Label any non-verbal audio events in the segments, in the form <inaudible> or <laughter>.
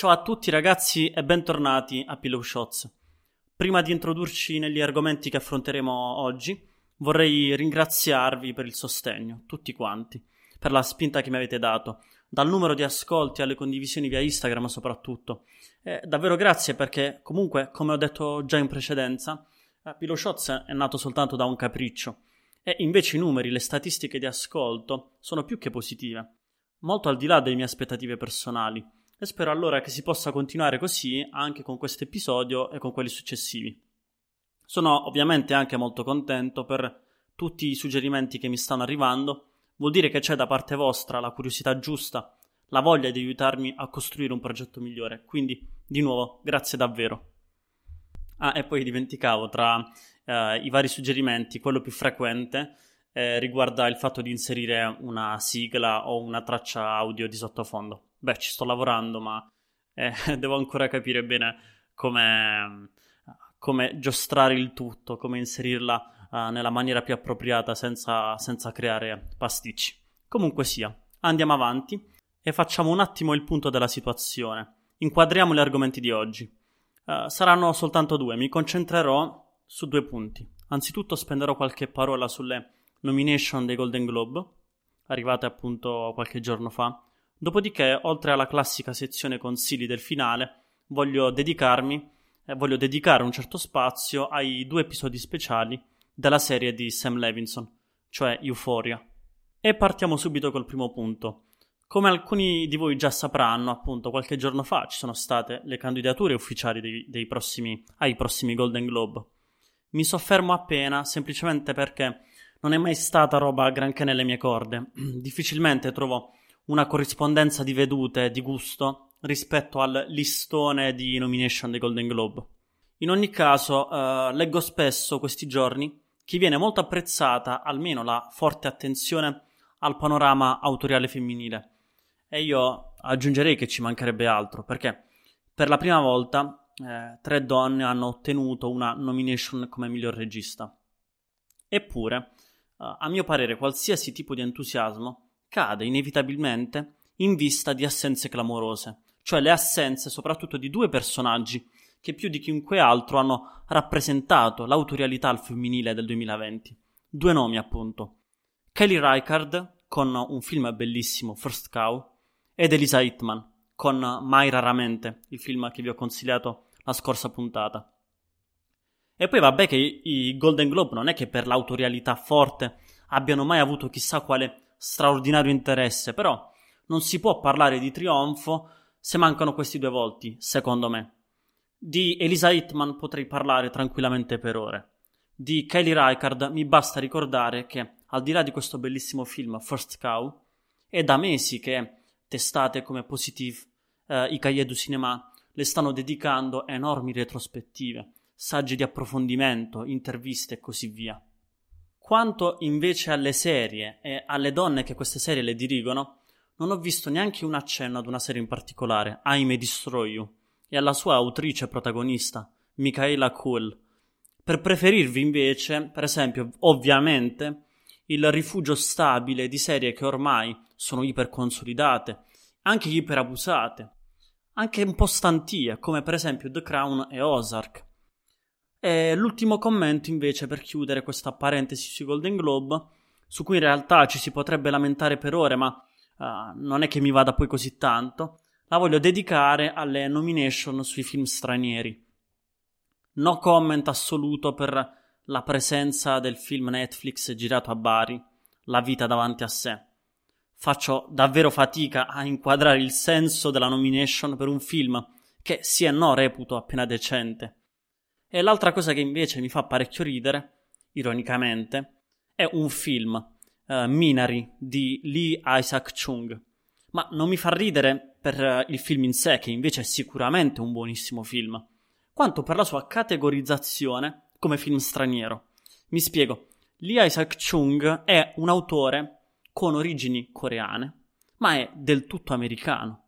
Ciao a tutti ragazzi e bentornati a Pillow Shots. Prima di introdurci negli argomenti che affronteremo oggi, vorrei ringraziarvi per il sostegno, tutti quanti, per la spinta che mi avete dato, dal numero di ascolti alle condivisioni via Instagram soprattutto. Eh, davvero grazie perché comunque, come ho detto già in precedenza, eh, Pillow Shots è nato soltanto da un capriccio e invece i numeri, le statistiche di ascolto sono più che positive, molto al di là delle mie aspettative personali e spero allora che si possa continuare così anche con questo episodio e con quelli successivi. Sono ovviamente anche molto contento per tutti i suggerimenti che mi stanno arrivando, vuol dire che c'è da parte vostra la curiosità giusta, la voglia di aiutarmi a costruire un progetto migliore, quindi di nuovo grazie davvero. Ah, e poi dimenticavo tra eh, i vari suggerimenti, quello più frequente eh, riguarda il fatto di inserire una sigla o una traccia audio di sottofondo. Beh, ci sto lavorando, ma eh, <laughs> devo ancora capire bene come, come, giostrare il tutto, come inserirla uh, nella maniera più appropriata senza, senza creare pasticci. Comunque sia, andiamo avanti e facciamo un attimo il punto della situazione. Inquadriamo gli argomenti di oggi. Uh, saranno soltanto due, mi concentrerò su due punti. Anzitutto spenderò qualche parola sulle nomination dei Golden Globe, arrivate appunto qualche giorno fa, Dopodiché, oltre alla classica sezione consigli del finale, voglio dedicarmi, eh, voglio dedicare un certo spazio ai due episodi speciali della serie di Sam Levinson, cioè Euphoria. E partiamo subito col primo punto. Come alcuni di voi già sapranno, appunto, qualche giorno fa ci sono state le candidature ufficiali dei, dei prossimi, ai prossimi Golden Globe. Mi soffermo appena semplicemente perché non è mai stata roba granché nelle mie corde. <clears throat> Difficilmente trovo una corrispondenza di vedute di gusto rispetto al listone di nomination dei Golden Globe. In ogni caso, uh, leggo spesso questi giorni che viene molto apprezzata almeno la forte attenzione al panorama autoriale femminile. E io aggiungerei che ci mancherebbe altro, perché per la prima volta eh, tre donne hanno ottenuto una nomination come miglior regista. Eppure, a mio parere, qualsiasi tipo di entusiasmo cade inevitabilmente in vista di assenze clamorose, cioè le assenze soprattutto di due personaggi che più di chiunque altro hanno rappresentato l'autorialità al femminile del 2020. Due nomi, appunto. Kelly Reichardt con un film bellissimo, First Cow, ed Elisa Hitman con Mai raramente, il film che vi ho consigliato la scorsa puntata. E poi vabbè che i Golden Globe non è che per l'autorialità forte abbiano mai avuto chissà quale straordinario interesse, però non si può parlare di trionfo se mancano questi due volti, secondo me. Di Elisa Hitman potrei parlare tranquillamente per ore. Di Kelly Reichardt mi basta ricordare che, al di là di questo bellissimo film First Cow, è da mesi che testate come Positive, eh, du Cinéma, le stanno dedicando enormi retrospettive, saggi di approfondimento, interviste e così via. Quanto invece alle serie e alle donne che queste serie le dirigono, non ho visto neanche un accenno ad una serie in particolare, May Destroy You, e alla sua autrice protagonista, Michaela Cool. Per preferirvi invece, per esempio, ovviamente, il rifugio stabile di serie che ormai sono iperconsolidate, anche iperabusate, anche un po' stantie, come per esempio The Crown e Ozark, e l'ultimo commento invece per chiudere questa parentesi sui Golden Globe, su cui in realtà ci si potrebbe lamentare per ore, ma uh, non è che mi vada poi così tanto, la voglio dedicare alle nomination sui film stranieri. No comment assoluto per la presenza del film Netflix girato a Bari, La vita davanti a sé. Faccio davvero fatica a inquadrare il senso della nomination per un film che sì e no reputo appena decente e l'altra cosa che invece mi fa parecchio ridere, ironicamente, è un film, uh, Minari, di Lee Isaac Chung. Ma non mi fa ridere per uh, il film in sé, che invece è sicuramente un buonissimo film, quanto per la sua categorizzazione come film straniero. Mi spiego. Lee Isaac Chung è un autore con origini coreane, ma è del tutto americano.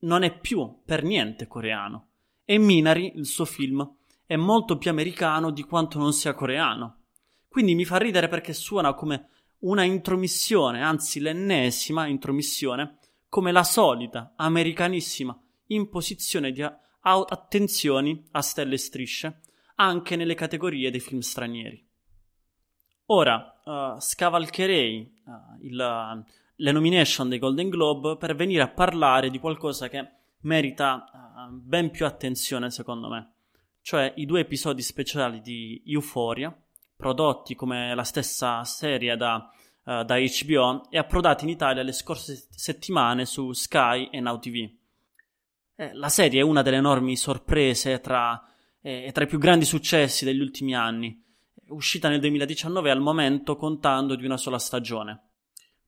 Non è più per niente coreano. E Minari, il suo film, è molto più americano di quanto non sia coreano. Quindi mi fa ridere perché suona come una intromissione, anzi l'ennesima intromissione, come la solita, americanissima imposizione di a- attenzioni a stelle e strisce anche nelle categorie dei film stranieri. Ora uh, scavalcherei uh, il, le nomination dei Golden Globe per venire a parlare di qualcosa che merita uh, ben più attenzione secondo me, cioè i due episodi speciali di Euphoria, prodotti come la stessa serie da, da HBO e approdati in Italia le scorse settimane su Sky e Now TV. Eh, la serie è una delle enormi sorprese tra, eh, tra i più grandi successi degli ultimi anni, uscita nel 2019 al momento contando di una sola stagione.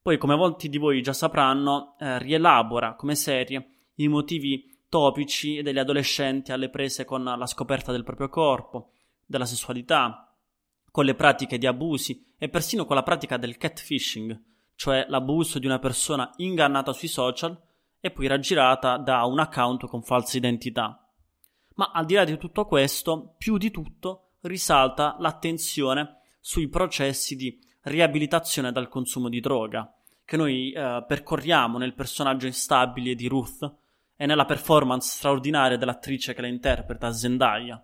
Poi, come molti di voi già sapranno, eh, rielabora come serie i motivi topici degli adolescenti alle prese con la scoperta del proprio corpo, della sessualità, con le pratiche di abusi e persino con la pratica del catfishing, cioè l'abuso di una persona ingannata sui social e poi raggirata da un account con falsa identità. Ma al di là di tutto questo, più di tutto risalta l'attenzione sui processi di riabilitazione dal consumo di droga, che noi eh, percorriamo nel personaggio instabile di Ruth e nella performance straordinaria dell'attrice che la interpreta, Zendaya.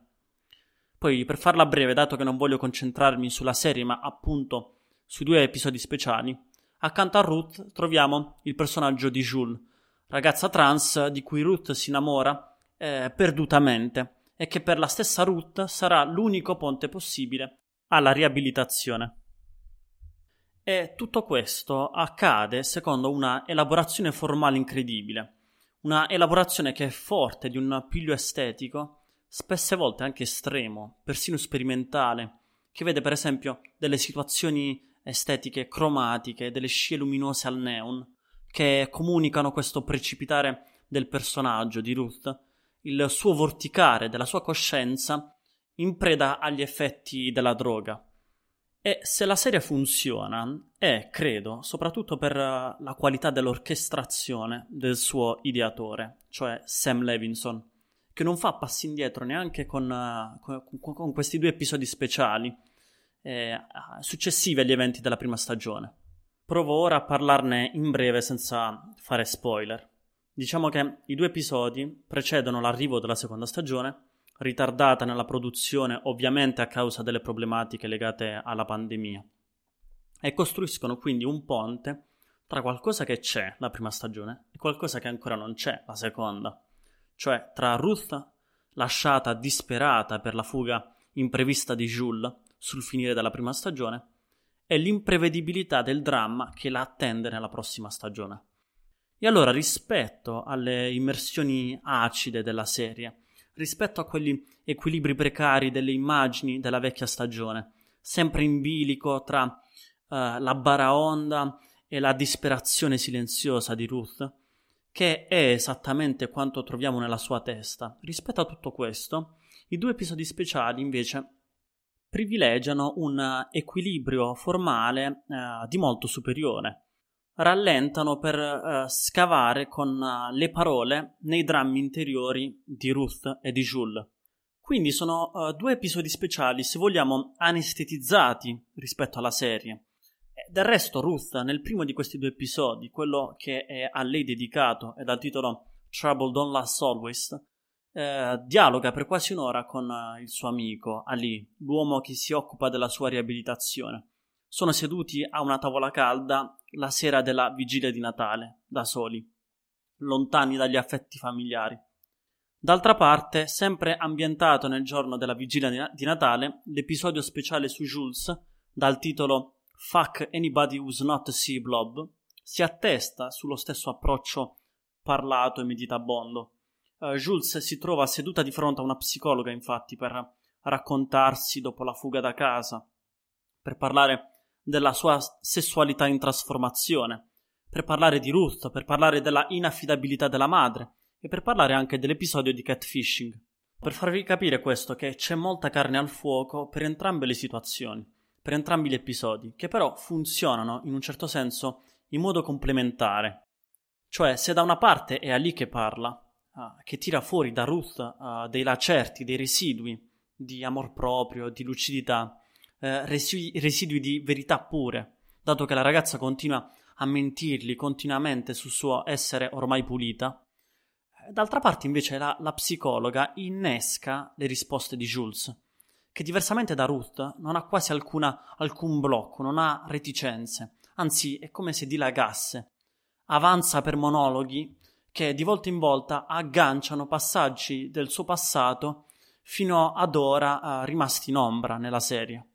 Poi, per farla breve, dato che non voglio concentrarmi sulla serie, ma appunto sui due episodi speciali, accanto a Ruth troviamo il personaggio di Jules, ragazza trans di cui Ruth si innamora eh, perdutamente e che per la stessa Ruth sarà l'unico ponte possibile alla riabilitazione. E tutto questo accade secondo una elaborazione formale incredibile, una elaborazione che è forte di un appiglio estetico, spesse volte anche estremo, persino sperimentale, che vede per esempio delle situazioni estetiche cromatiche, delle scie luminose al neon, che comunicano questo precipitare del personaggio di Ruth, il suo vorticare della sua coscienza in preda agli effetti della droga. E se la serie funziona è, credo, soprattutto per la qualità dell'orchestrazione del suo ideatore, cioè Sam Levinson, che non fa passi indietro neanche con, con, con questi due episodi speciali eh, successivi agli eventi della prima stagione. Provo ora a parlarne in breve senza fare spoiler. Diciamo che i due episodi precedono l'arrivo della seconda stagione, ritardata nella produzione ovviamente a causa delle problematiche legate alla pandemia, e costruiscono quindi un ponte tra qualcosa che c'è la prima stagione e qualcosa che ancora non c'è la seconda, cioè tra Ruth lasciata disperata per la fuga imprevista di Jules sul finire della prima stagione è l'imprevedibilità del dramma che la attende nella prossima stagione. E allora, rispetto alle immersioni acide della serie, rispetto a quegli equilibri precari delle immagini della vecchia stagione, sempre in bilico tra uh, la baraonda e la disperazione silenziosa di Ruth, che è esattamente quanto troviamo nella sua testa. Rispetto a tutto questo, i due episodi speciali invece privilegiano un equilibrio formale eh, di molto superiore. Rallentano per eh, scavare con uh, le parole nei drammi interiori di Ruth e di Jules. Quindi sono uh, due episodi speciali, se vogliamo, anestetizzati rispetto alla serie. Del resto, Ruth, nel primo di questi due episodi, quello che è a lei dedicato e dal titolo Trouble Don't Last Always, eh, dialoga per quasi un'ora con il suo amico Ali, l'uomo che si occupa della sua riabilitazione. Sono seduti a una tavola calda la sera della vigilia di Natale, da soli, lontani dagli affetti familiari. D'altra parte, sempre ambientato nel giorno della vigilia di Natale, l'episodio speciale su Jules, dal titolo Fuck Anybody Who's Not Sea Blob, si attesta sullo stesso approccio parlato e meditabondo Uh, Jules si trova seduta di fronte a una psicologa, infatti, per raccontarsi dopo la fuga da casa, per parlare della sua sessualità in trasformazione, per parlare di Ruth, per parlare della inaffidabilità della madre e per parlare anche dell'episodio di catfishing. Per farvi capire questo che c'è molta carne al fuoco per entrambe le situazioni, per entrambi gli episodi, che però funzionano in un certo senso in modo complementare. Cioè, se da una parte è Ali che parla, uh, che tira fuori da Ruth uh, dei lacerti, dei residui di amor proprio, di lucidità, uh, residui, residui di verità pure, dato che la ragazza continua a mentirgli continuamente sul suo essere ormai pulita. D'altra parte, invece, la, la psicologa innesca le risposte di Jules, che diversamente da Ruth non ha quasi alcuna, alcun blocco, non ha reticenze, anzi è come se dilagasse. Avanza per monologhi che di volta in volta agganciano passaggi del suo passato fino ad ora uh, rimasti in ombra nella serie.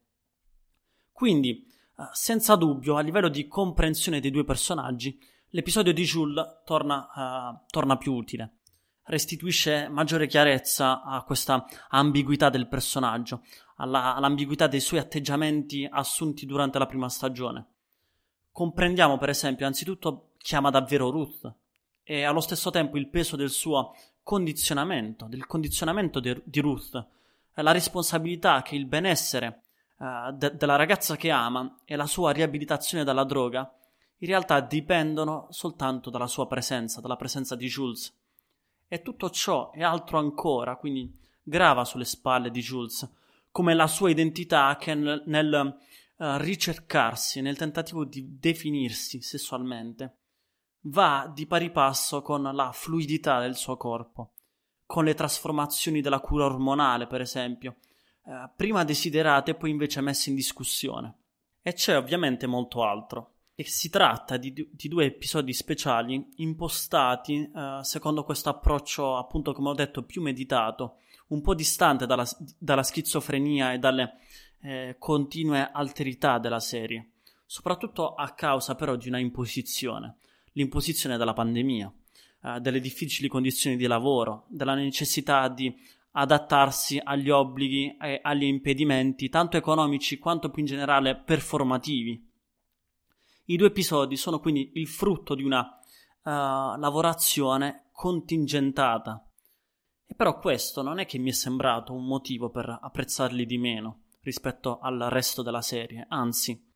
Quindi, uh, senza dubbio, a livello di comprensione dei due personaggi, l'episodio di Jules torna, uh, torna più utile restituisce maggiore chiarezza a questa ambiguità del personaggio, alla, all'ambiguità dei suoi atteggiamenti assunti durante la prima stagione. Comprendiamo, per esempio, anzitutto chi ama davvero Ruth e allo stesso tempo il peso del suo condizionamento, del condizionamento de, di Ruth, la responsabilità che il benessere uh, de, della ragazza che ama e la sua riabilitazione dalla droga in realtà dipendono soltanto dalla sua presenza, dalla presenza di Jules. E tutto ciò e altro ancora, quindi grava sulle spalle di Jules, come la sua identità che nel, nel uh, ricercarsi, nel tentativo di definirsi sessualmente, va di pari passo con la fluidità del suo corpo, con le trasformazioni della cura ormonale, per esempio, uh, prima desiderate e poi invece messe in discussione. E c'è ovviamente molto altro e si tratta di, di, due episodi speciali impostati eh, secondo questo approccio, appunto, come ho detto, più meditato, un po' distante dalla, dalla schizofrenia e dalle eh, continue alterità della serie, soprattutto a causa però di una imposizione, l'imposizione della pandemia, eh, delle difficili condizioni di lavoro, della necessità di adattarsi agli obblighi e agli impedimenti, tanto economici quanto più in generale performativi i due episodi sono quindi il frutto di una uh, lavorazione contingentata. E però questo non è che mi è sembrato un motivo per apprezzarli di meno rispetto al resto della serie, anzi,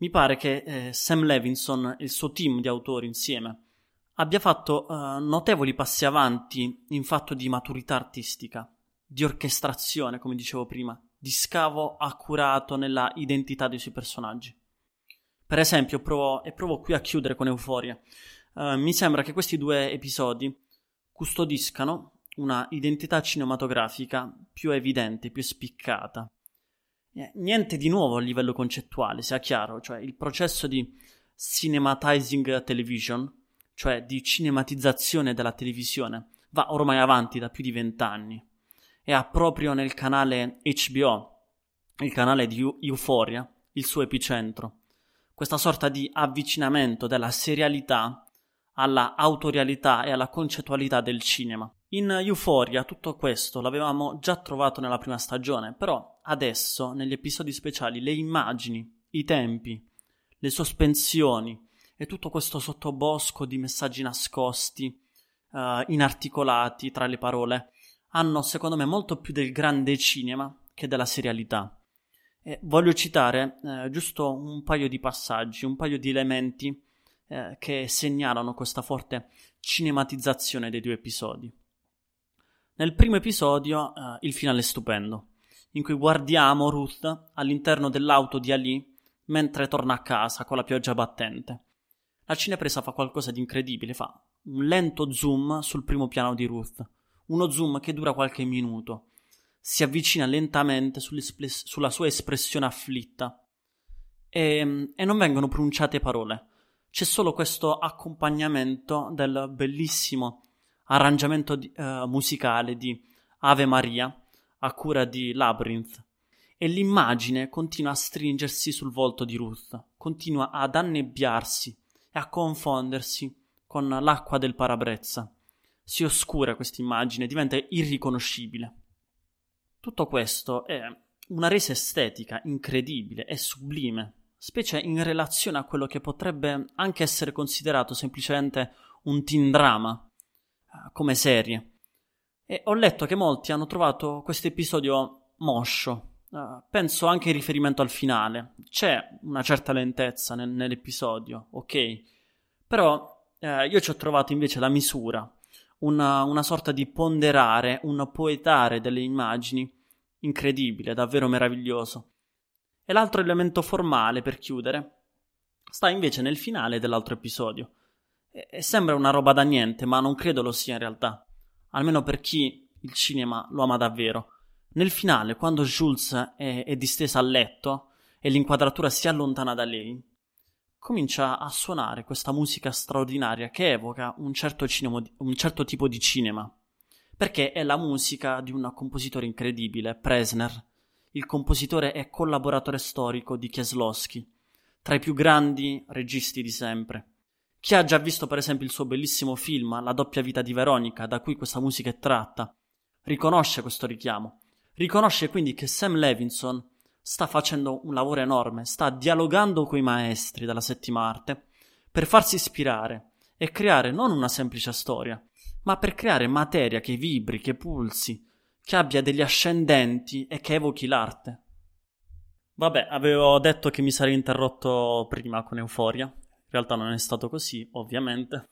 mi pare che eh, Sam Levinson e il suo team di autori insieme abbia fatto uh, notevoli passi avanti in fatto di maturità artistica, di orchestrazione, come dicevo prima, di scavo accurato nella identità dei suoi personaggi. Per esempio, provo, e provo qui a chiudere con euforia, uh, mi sembra che questi due episodi custodiscano una identità cinematografica più evidente, più spiccata. Eh, niente di nuovo a livello concettuale, sia chiaro, cioè il processo di cinematizing television, cioè di cinematizzazione della televisione, va ormai avanti da più di vent'anni e ha proprio nel canale HBO, il canale di Euphoria, il suo epicentro questa sorta di avvicinamento della serialità alla autorialità e alla concettualità del cinema. In Euphoria tutto questo l'avevamo già trovato nella prima stagione, però adesso negli episodi speciali le immagini, i tempi, le sospensioni e tutto questo sottobosco di messaggi nascosti, uh, inarticolati tra le parole, hanno secondo me molto più del grande cinema che della serialità. Eh, voglio citare eh, giusto un paio di passaggi, un paio di elementi eh, che segnalano questa forte cinematizzazione dei due episodi. Nel primo episodio eh, il finale è stupendo, in cui guardiamo Ruth all'interno dell'auto di Ali mentre torna a casa con la pioggia battente. La cinepresa fa qualcosa di incredibile, fa un lento zoom sul primo piano di Ruth, uno zoom che dura qualche minuto. Si avvicina lentamente sulla sua espressione afflitta. E, e non vengono pronunciate parole. C'è solo questo accompagnamento del bellissimo arrangiamento di, uh, musicale di Ave Maria a cura di Labyrinth. E l'immagine continua a stringersi sul volto di Ruth, continua ad annebbiarsi e a confondersi con l'acqua del parabrezza. Si oscura questa immagine, diventa irriconoscibile. Tutto questo è una resa estetica incredibile e sublime, specie in relazione a quello che potrebbe anche essere considerato semplicemente un teen drama eh, come serie. E ho letto che molti hanno trovato questo episodio moscio. Uh, penso anche in riferimento al finale. C'è una certa lentezza nel, nell'episodio, ok? Però uh, io ci ho trovato invece la misura, una, una sorta di ponderare, un poetare delle immagini incredibile, davvero meraviglioso. E l'altro elemento formale, per chiudere, sta invece nel finale dell'altro episodio, E sembra una roba da niente, ma non credo lo sia in realtà. Almeno per chi il cinema lo ama davvero. Nel finale, quando Jules è, è distesa a letto e l'inquadratura si allontana da lei, comincia a suonare questa musica straordinaria che evoca un certo, cinema, un certo tipo di cinema. Perché è la musica di un compositore incredibile, Presner. Il compositore e collaboratore storico di Kieslowski, tra i più grandi registi di sempre. Chi ha già visto per esempio il suo bellissimo film La doppia vita di Veronica, da cui questa musica è tratta, riconosce questo richiamo. Riconosce quindi che Sam Levinson sta facendo un lavoro enorme, sta dialogando con i maestri della settima arte per farsi ispirare e creare non una semplice storia, ma per creare materia che vibri, che pulsi, che abbia degli ascendenti e che evochi l'arte. Vabbè, avevo detto che mi sarei interrotto prima con Euforia, in realtà non è stato così, ovviamente.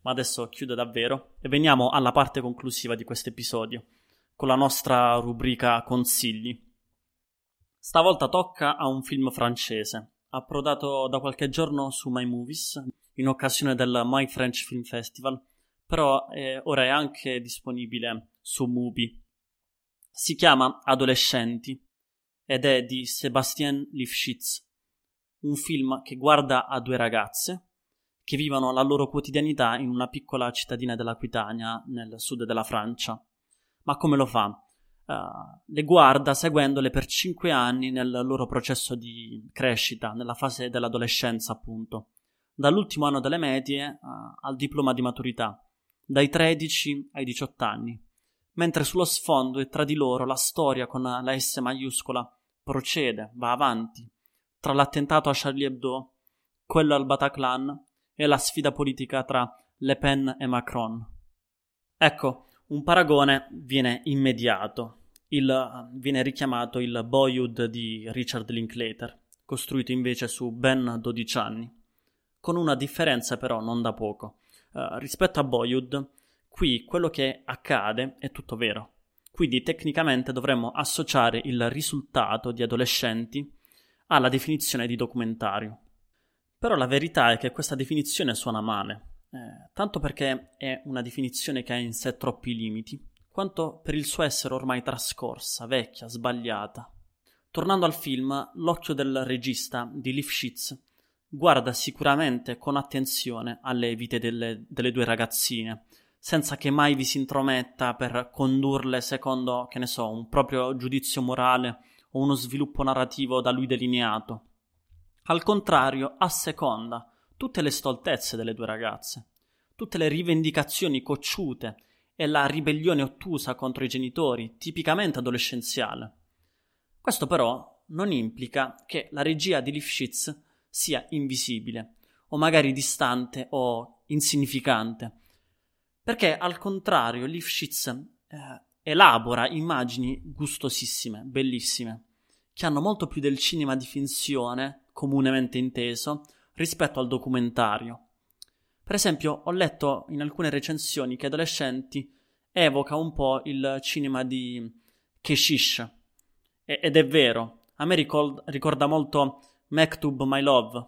Ma adesso chiudo davvero e veniamo alla parte conclusiva di questo episodio, con la nostra rubrica consigli. Stavolta tocca a un film francese, approdato da qualche giorno su My Movies, in occasione del My French Film Festival, però eh, ora è anche disponibile su Mubi. Si chiama Adolescenti ed è di Sébastien Lifshitz un film che guarda a due ragazze che vivono la loro quotidianità in una piccola cittadina dell'Aquitania nel sud della Francia. Ma come lo fa? Uh, le guarda seguendole per cinque anni nel loro processo di crescita, nella fase dell'adolescenza, appunto, dall'ultimo anno delle medie uh, al diploma di maturità, dai 13 ai 18 anni, mentre sullo sfondo e tra di loro la storia con la S maiuscola procede, va avanti, tra l'attentato a Charlie Hebdo, quello al Bataclan e la sfida politica tra Le Pen e Macron. Ecco, un paragone viene immediato. Il, viene richiamato il Boyhood di Richard Linklater, costruito invece su ben 12 anni. Con una differenza però non da poco. Uh, rispetto a Boyhood, qui quello che accade è tutto vero. Quindi tecnicamente dovremmo associare il risultato di adolescenti ha la definizione di documentario. Però la verità è che questa definizione suona male, eh, tanto perché è una definizione che ha in sé troppi limiti, quanto per il suo essere ormai trascorsa, vecchia, sbagliata. Tornando al film, l'occhio del regista di Lifshitz guarda sicuramente con attenzione alle vite delle, delle due ragazzine, senza che mai vi si intrometta per condurle secondo, che ne so, un proprio giudizio morale o uno sviluppo narrativo da lui delineato. Al contrario, asseconda tutte le stoltezze delle due ragazze, tutte le rivendicazioni cocciute e la ribellione ottusa contro i genitori, tipicamente adolescenziale. Questo però non implica che la regia di Lifshitz sia invisibile, o magari distante o insignificante, perché al contrario Lifshitz eh, elabora immagini gustosissime, bellissime, che hanno molto più del cinema di finzione, comunemente inteso, rispetto al documentario. Per esempio, ho letto in alcune recensioni che Adolescenti evoca un po' il cinema di Keshish. ed è vero, a me ricorda, ricorda molto Mektub My Love,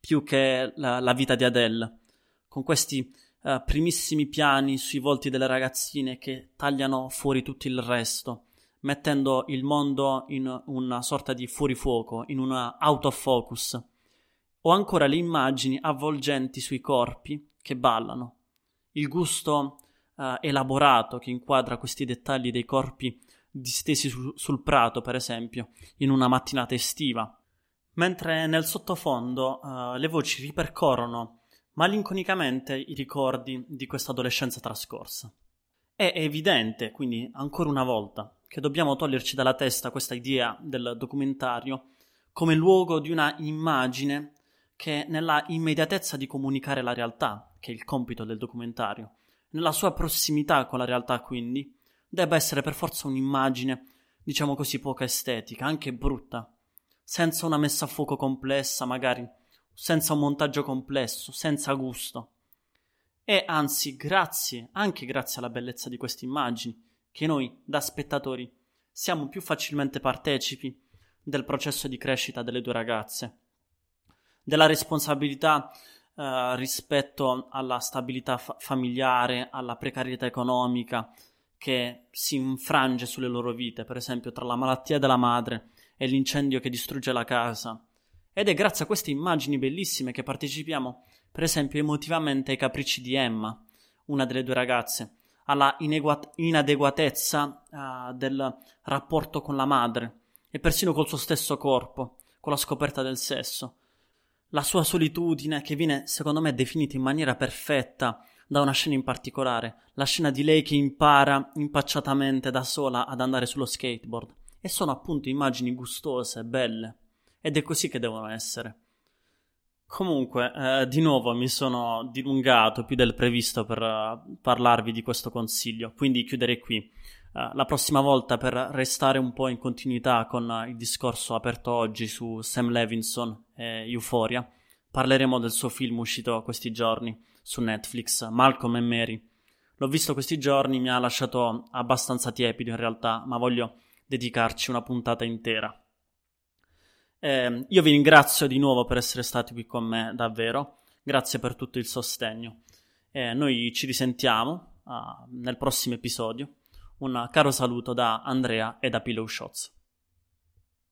più che la, la vita di Adele, con questi uh, primissimi piani sui volti delle ragazzine che tagliano fuori tutto il resto, mettendo il mondo in una sorta di fuorifuoco, in una autofocus, o ancora le immagini avvolgenti sui corpi che ballano, il gusto uh, elaborato che inquadra questi dettagli dei corpi distesi su- sul prato, per esempio, in una mattinata estiva, mentre nel sottofondo uh, le voci ripercorrono malinconicamente i ricordi di questa adolescenza trascorsa. È evidente, quindi, ancora una volta, che dobbiamo toglierci dalla testa questa idea del documentario come luogo di una immagine che nella immediatezza di comunicare la realtà, che è il compito del documentario, nella sua prossimità con la realtà quindi, debba essere per forza un'immagine, diciamo così, poco estetica, anche brutta, senza una messa a fuoco complessa, magari senza un montaggio complesso, senza gusto. E anzi, grazie, anche grazie alla bellezza di queste immagini, che noi, da spettatori, siamo più facilmente partecipi del processo di crescita delle due ragazze, della responsabilità eh, rispetto alla stabilità fa- familiare, alla precarietà economica che si infrange sulle loro vite, per esempio tra la malattia della madre e l'incendio che distrugge la casa. Ed è grazie a queste immagini bellissime che partecipiamo, per esempio, emotivamente ai capricci di Emma, una delle due ragazze, alla ineguat- inadeguatezza uh, del rapporto con la madre e persino col suo stesso corpo, con la scoperta del sesso la sua solitudine che viene secondo me definita in maniera perfetta da una scena in particolare, la scena di lei che impara impacciatamente da sola ad andare sullo skateboard. E sono appunto immagini gustose, belle. Ed è così che devono essere. Comunque, eh, di nuovo mi sono dilungato più del previsto per uh, parlarvi di questo consiglio, quindi chiuderei qui. Uh, la prossima volta, per restare un po' in continuità con uh, il discorso aperto oggi su Sam Levinson e Euphoria, parleremo del suo film uscito questi giorni su Netflix, Malcolm e Mary. L'ho visto questi giorni, mi ha lasciato abbastanza tiepido in realtà, ma voglio dedicarci una puntata intera. Eh, io vi ringrazio di nuovo per essere stati qui con me, davvero. Grazie per tutto il sostegno. Eh, noi ci risentiamo uh, nel prossimo episodio. Un caro saluto da Andrea e da Pillow Shots.